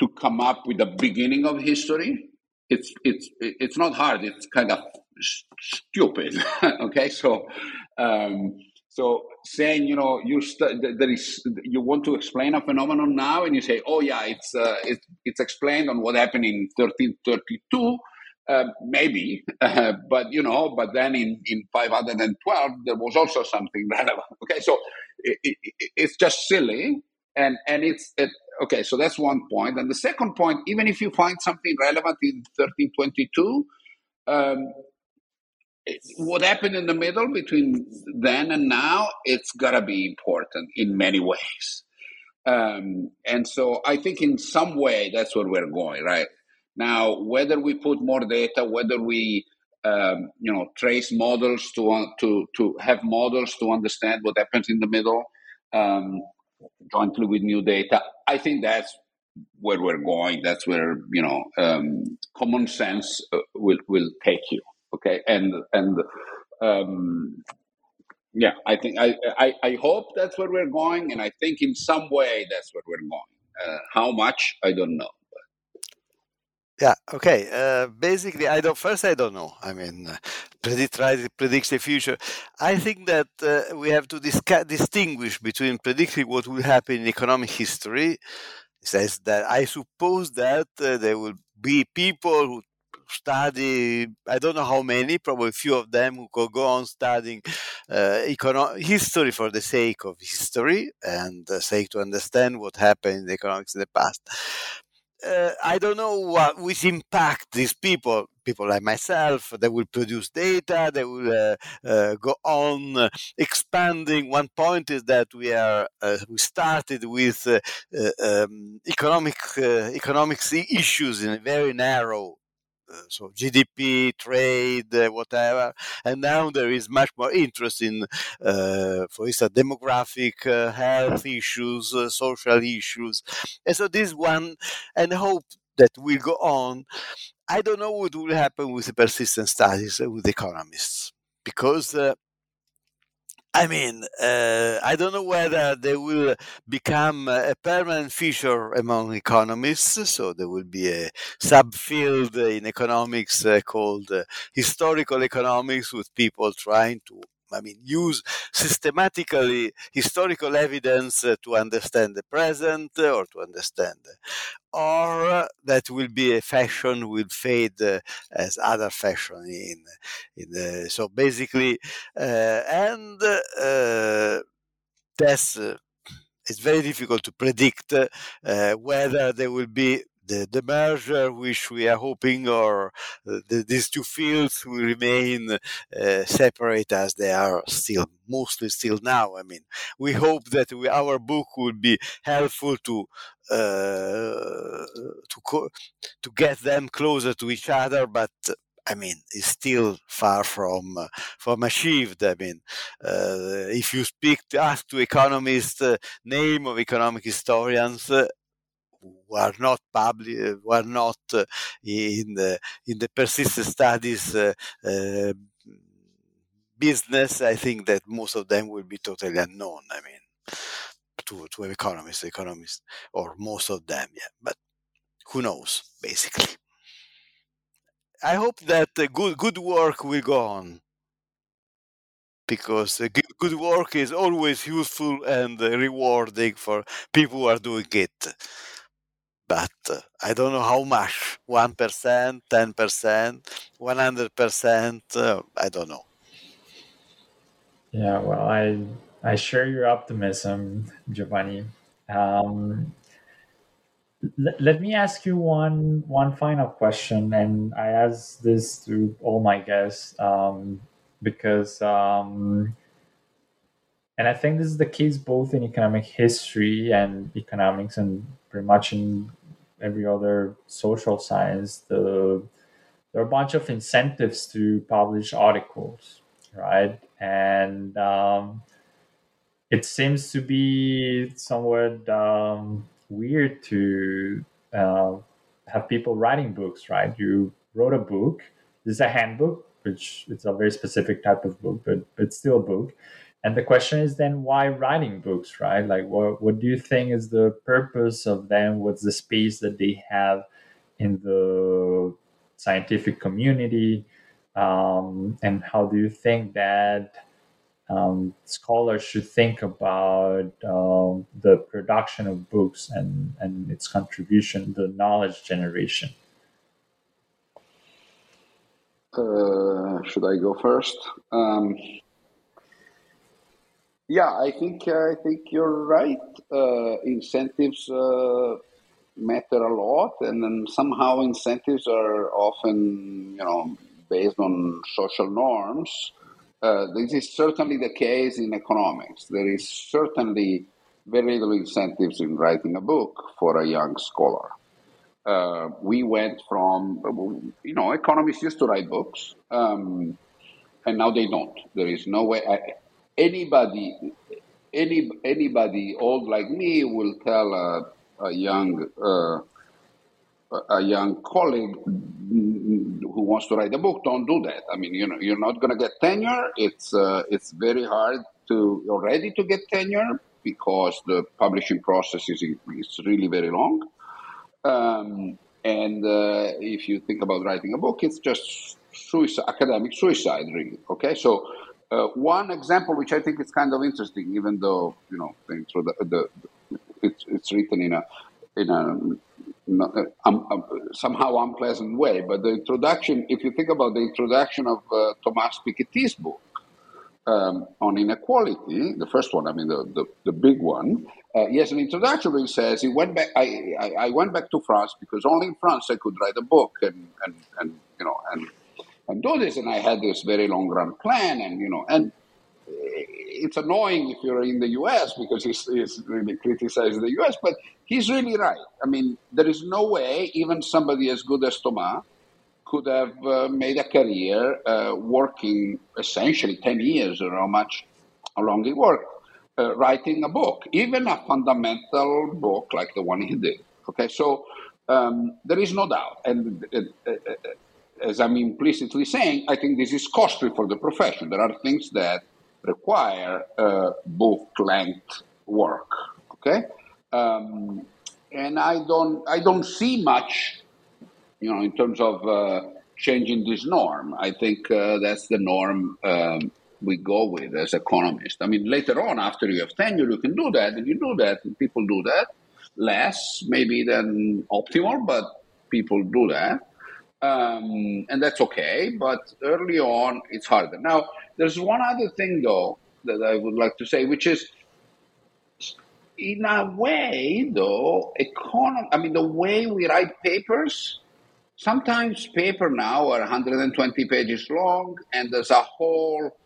to come up with the beginning of history. It's it's it's not hard. It's kind of stupid. (laughs) okay, so. Um, so saying, you know, you st- there is you want to explain a phenomenon now, and you say, oh yeah, it's uh, it's it's explained on what happened in 1332. Uh, maybe, uh, (laughs) but you know, but then in, in 512 there was also something (laughs) relevant. Okay, so it, it, it's just silly, and and it's it, okay. So that's one point, and the second point, even if you find something relevant in 1322, um, what happened in the middle between then and now, it's got to be important in many (laughs) ways. Um, and so I think in some way that's where we're going, right? Now, whether we put more data, whether we um, you know trace models to uh, to to have models to understand what happens in the middle um, jointly with new data, I think that's where we're going. That's where you know um, common sense uh, will will take you. Okay, and and um, yeah, I think I, I I hope that's where we're going, and I think in some way that's where we're going. Uh, how much I don't know. Yeah. Okay. Uh, basically, I don't. First, I don't know. I mean, uh, predict right predicts the future. I think that uh, we have to disca- distinguish between predicting what will happen in economic history. Says that I suppose that uh, there will be people who study i don't know how many probably a few of them who could go on studying uh, econo- history for the sake of history and uh, sake to understand what happened in economics in the past uh, I don't know what which impact these people, people like myself, they will produce data, they will uh, uh, go on uh, expanding. One point is that we are uh, we started with uh, um, economic economics issues in a very narrow so GDP, trade, uh, whatever. And now there is much more interest in, uh, for instance, demographic, uh, health issues, uh, social issues. And so this one, and hope that will go on. I don't know what will happen with the persistent studies with economists because I mean, uh, I don't know whether they will become a permanent feature among economists. So there will be a subfield in economics uh, called uh, historical economics, with people trying to I mean, use systematically historical evidence to understand the present uh, or to understand, or uh, that will be a fashion will fade as other fashion in in the, so basically, and that's it's very difficult to predict uh, whether there will be the, the merger which we are hoping or the, these two fields will remain uh, separate as they are still mostly still now i mean we hope that we, our book will be helpful to uh, to co- to get them closer to each other but I mean, it's still far from uh, from achieved. I mean, uh, if you speak to, ask to economists, uh, name of economic historians, uh, were not public, were not uh, in the in the persistent studies uh, business. I think that most of them will be totally unknown. I mean, to to economists, economists, or most of them, yeah. But who knows, basically. I hope that good good work will go on because good work is always useful and rewarding for people who are doing it but I don't know how much 1%, 10%, 100%, uh, I don't know. Yeah, well, I I share your optimism, Giovanni. Um, l- let me ask you one one final question, and I ask this to all my guests um, because, um, and I think this is the case both in economic history and economics, and pretty much in every other social science, the there are a bunch of incentives to publish articles, right? And um, it seems to be somewhat um, weird to uh, have people writing books, right? You wrote a book. This is a handbook, which it's a very specific type of book, but but still a book. And the question is then why writing books, right? Like, what, what do you think is the purpose of them? What's the space that they have in the scientific community? Um, and how do you think that um, scholars should think about um, the production of books and, and its contribution, the knowledge generation? Uh, should I go first? Yeah, I think I think you're right. Uh, incentives uh, matter a lot, and then somehow incentives are often, you know, based on social norms. Uh, this is certainly the case in economics. There is certainly very little incentives in writing a book for a young scholar. Uh, we went from, you know, economists used to write books, um, and now they don't. There is no way. I, anybody, any anybody old like me will tell a, a young uh, a young colleague who wants to write a book, don't do that. I mean, you know, you're not going to get tenure. It's uh, it's very hard to already to get tenure because the publishing process is is really very long. Um, and uh, if you think about writing a book, it's just suicide, academic suicide, really. Okay, so uh, one example, which I think is kind of interesting, even though you know the, the, the it's, it's written in a in a not, uh, um, um, somehow unpleasant way, but the introduction, if you think about the introduction of uh, Thomas Piketty's book um, on inequality, the first one, I mean the the, the big one, uh, he has an introduction where he says he went back. I, I, I went back to France because only in France I could write a book and and, and you know and do this. And I had this very long run plan, and you know, and it's annoying if you're in the U.S. because he's, he's really criticizing the U.S. But he's really right. I mean, there is no way even somebody as good as Thomas could have uh, made a career uh, working essentially 10 years or how much, how long he worked, uh, writing a book, even a fundamental book like the one he did. Okay, so um, there is no doubt. And uh, uh, as I'm implicitly saying, I think this is costly for the profession. There are things that require uh, book length work. Okay, um, and I don't I don't see much, you know, in terms of uh, changing this norm. I think uh, that's the norm. Um, we go with as economists. I mean, later on, after you have tenure, you can do that, and you do that, and people do that. Less, maybe, than optimal, but people do that. Um, and that's okay, but early on, it's harder. Now, there's one other thing, though, that I would like to say, which is in a way, though, economy, I mean, the way we write papers, sometimes paper now are 120 pages long, and there's a whole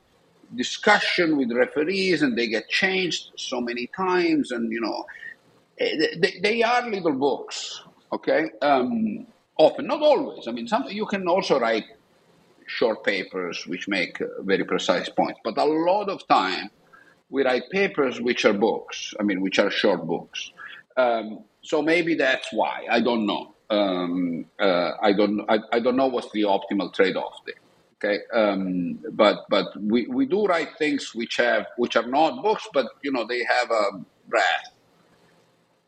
discussion with referees, and they get changed so many times, and you know, eh, they, they are little books, okay? Um, often, not always. I mean, some you can also write short papers which make very precise points, but a lot of time we write papers which are books. I mean, which are short books. Um, so maybe that's why. I don't know. Um, uh, I don't. I, I don't know what's the optimal trade-off there. Okay, um, but but we, we do write things which have which are not books, but you know they have a breath.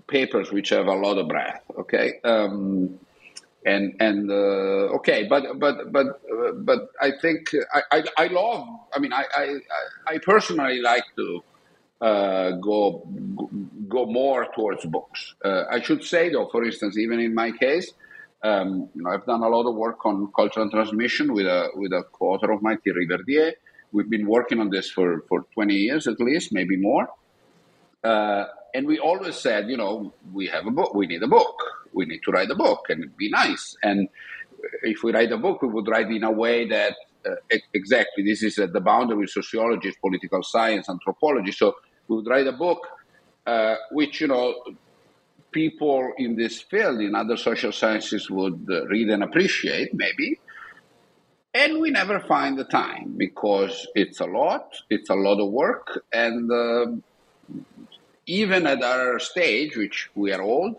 Papers which have a lot of breath. Okay, um, and and uh, okay, but but but but I think I, I, I love. I mean, I I, I personally like to uh, go go more towards books. Uh, I should say though, for instance, even in my case, um, you know, I've done a lot of work on cultural transmission with a with a co-author of mine, Thierry Verdier. We've been working on this for for 20 years at least, maybe more. Uh, and we always said, you know, we have a book, we need a book, we need to write a book, and be nice. And if we write a book, we would write in a way that uh, exactly this is at the boundary with sociology, political science, anthropology. So we would write a book uh, which, you know, people in this field, in other social sciences, would uh, read and appreciate, maybe. And we never find the time because it's a lot, it's a lot of work, and uh, even at our stage, which we are old,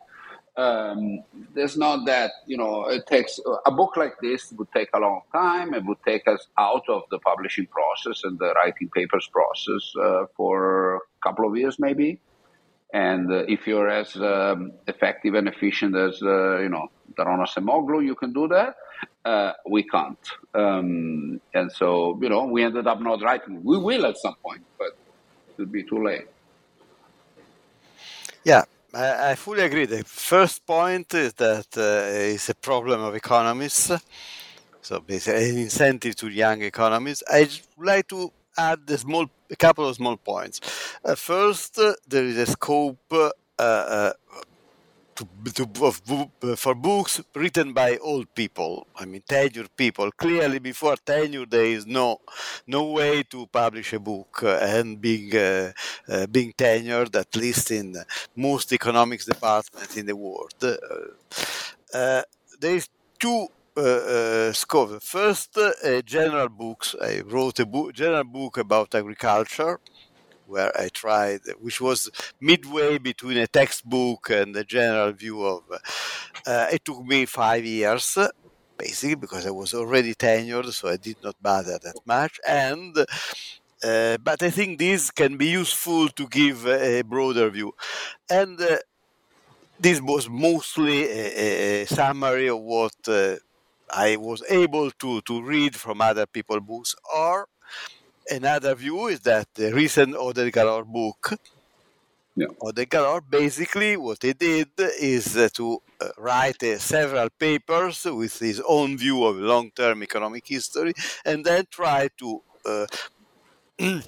um, there's not that you know it takes a book like this would take a long time it would take us out of the publishing process and the writing papers process uh, for a couple of years maybe and uh, if you're as um, effective and efficient as uh, you know Daron Acemoglu, you can do that. Uh, we can't, um, and so you know we ended up not writing. We will at some point, but it will be too late. Yeah, I, I fully agree. The first point is that uh, it's a problem of economists. So basically, an incentive to young economists. I'd like to add a small, a couple of small points. Uh, first, uh, there is a scope uh, uh, to, to, of, for books written by old people. I mean, tenured people. Clearly, before tenure, there is no no way to publish a book, uh, and being uh, uh, being tenured, at least in most economics departments in the world. Uh, uh, there is two uh, uh, scope. First, uh, general books. I wrote a book, general book about agriculture, where I tried, which was midway between a textbook and a general view of. Uh, it took me five years, basically, because I was already tenured, so I did not bother that much. And uh, but I think this can be useful to give a broader view. And uh, this was mostly a, a, summary of what uh, I was able to, to read from other people's books, or another view is that the recent Oded Galor book, yeah. Oded Galor, basically what he did is uh, to uh, write uh, several papers with his own view of long-term economic history, and then try to uh, (clears throat)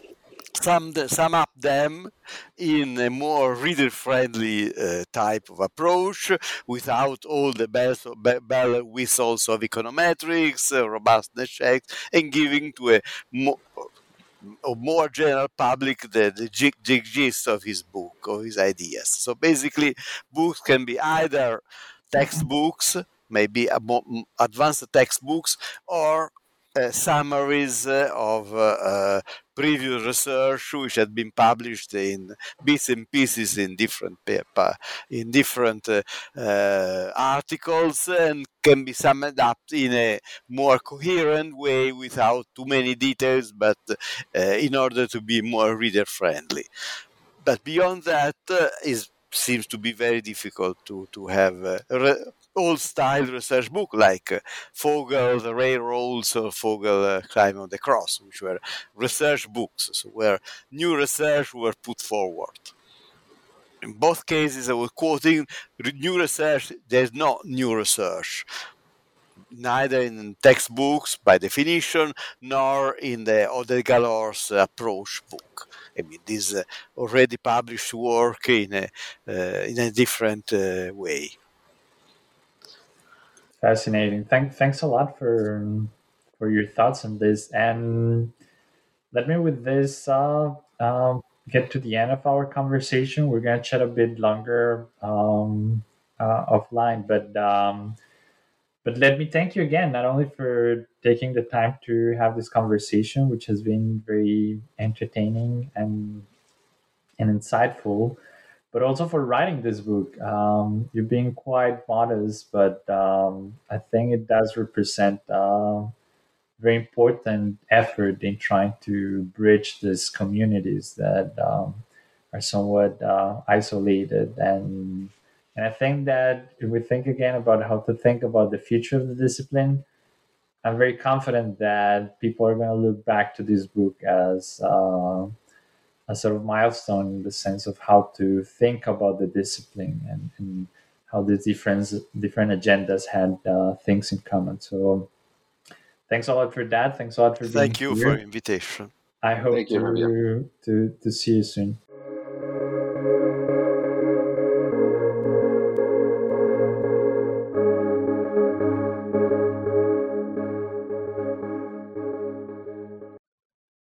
sum, sum up them in a more reader-friendly uh, type of approach without all the bells, bell whistles of econometrics, uh, robustness checks, and giving to a more, a more general public the, the jig gist of his book, or his ideas. So basically, books can be either textbooks, maybe advanced textbooks, or uh, summaries uh, of uh, uh previous research which had been published in bits and pieces in different paper, in different uh, uh, articles, and can be summed up in a more coherent way without too many details, but uh, in order to be more reader friendly. But beyond that, is seems to be very difficult to to have uh, re- old style research book like uh, Fogel, the Railroads, or Fogel uh, Time on the Cross, which were research books, so where new research were put forward. In both cases, I was quoting new research, there's not new research. Neither in textbooks by definition, nor in the Oded-Galor's approach book. I mean, this uh, already published work in a, uh, in a different uh, way. Fascinating. Thank, thanks a lot for for your thoughts on this. And let me, with this, uh, um, get to the end of our conversation. We're to chat a bit longer um, uh, offline, but um, but let me thank you again, not only for taking the time to have this conversation, which has been very entertaining and and insightful, but also for writing this book. Um, you're being quite modest, but um, I think it does represent a very important effort in trying to bridge these communities that um, are somewhat uh, isolated. And, and I think that if we think again about how to think about the future of the discipline, I'm very confident that people are going to look back to this book as uh, a sort of milestone in the sense of how to think about the discipline and, and how the different different agendas had uh, things in common. So thanks a lot for that. Thanks a lot for Thank you here. for invitation. I hope to, to to see you soon.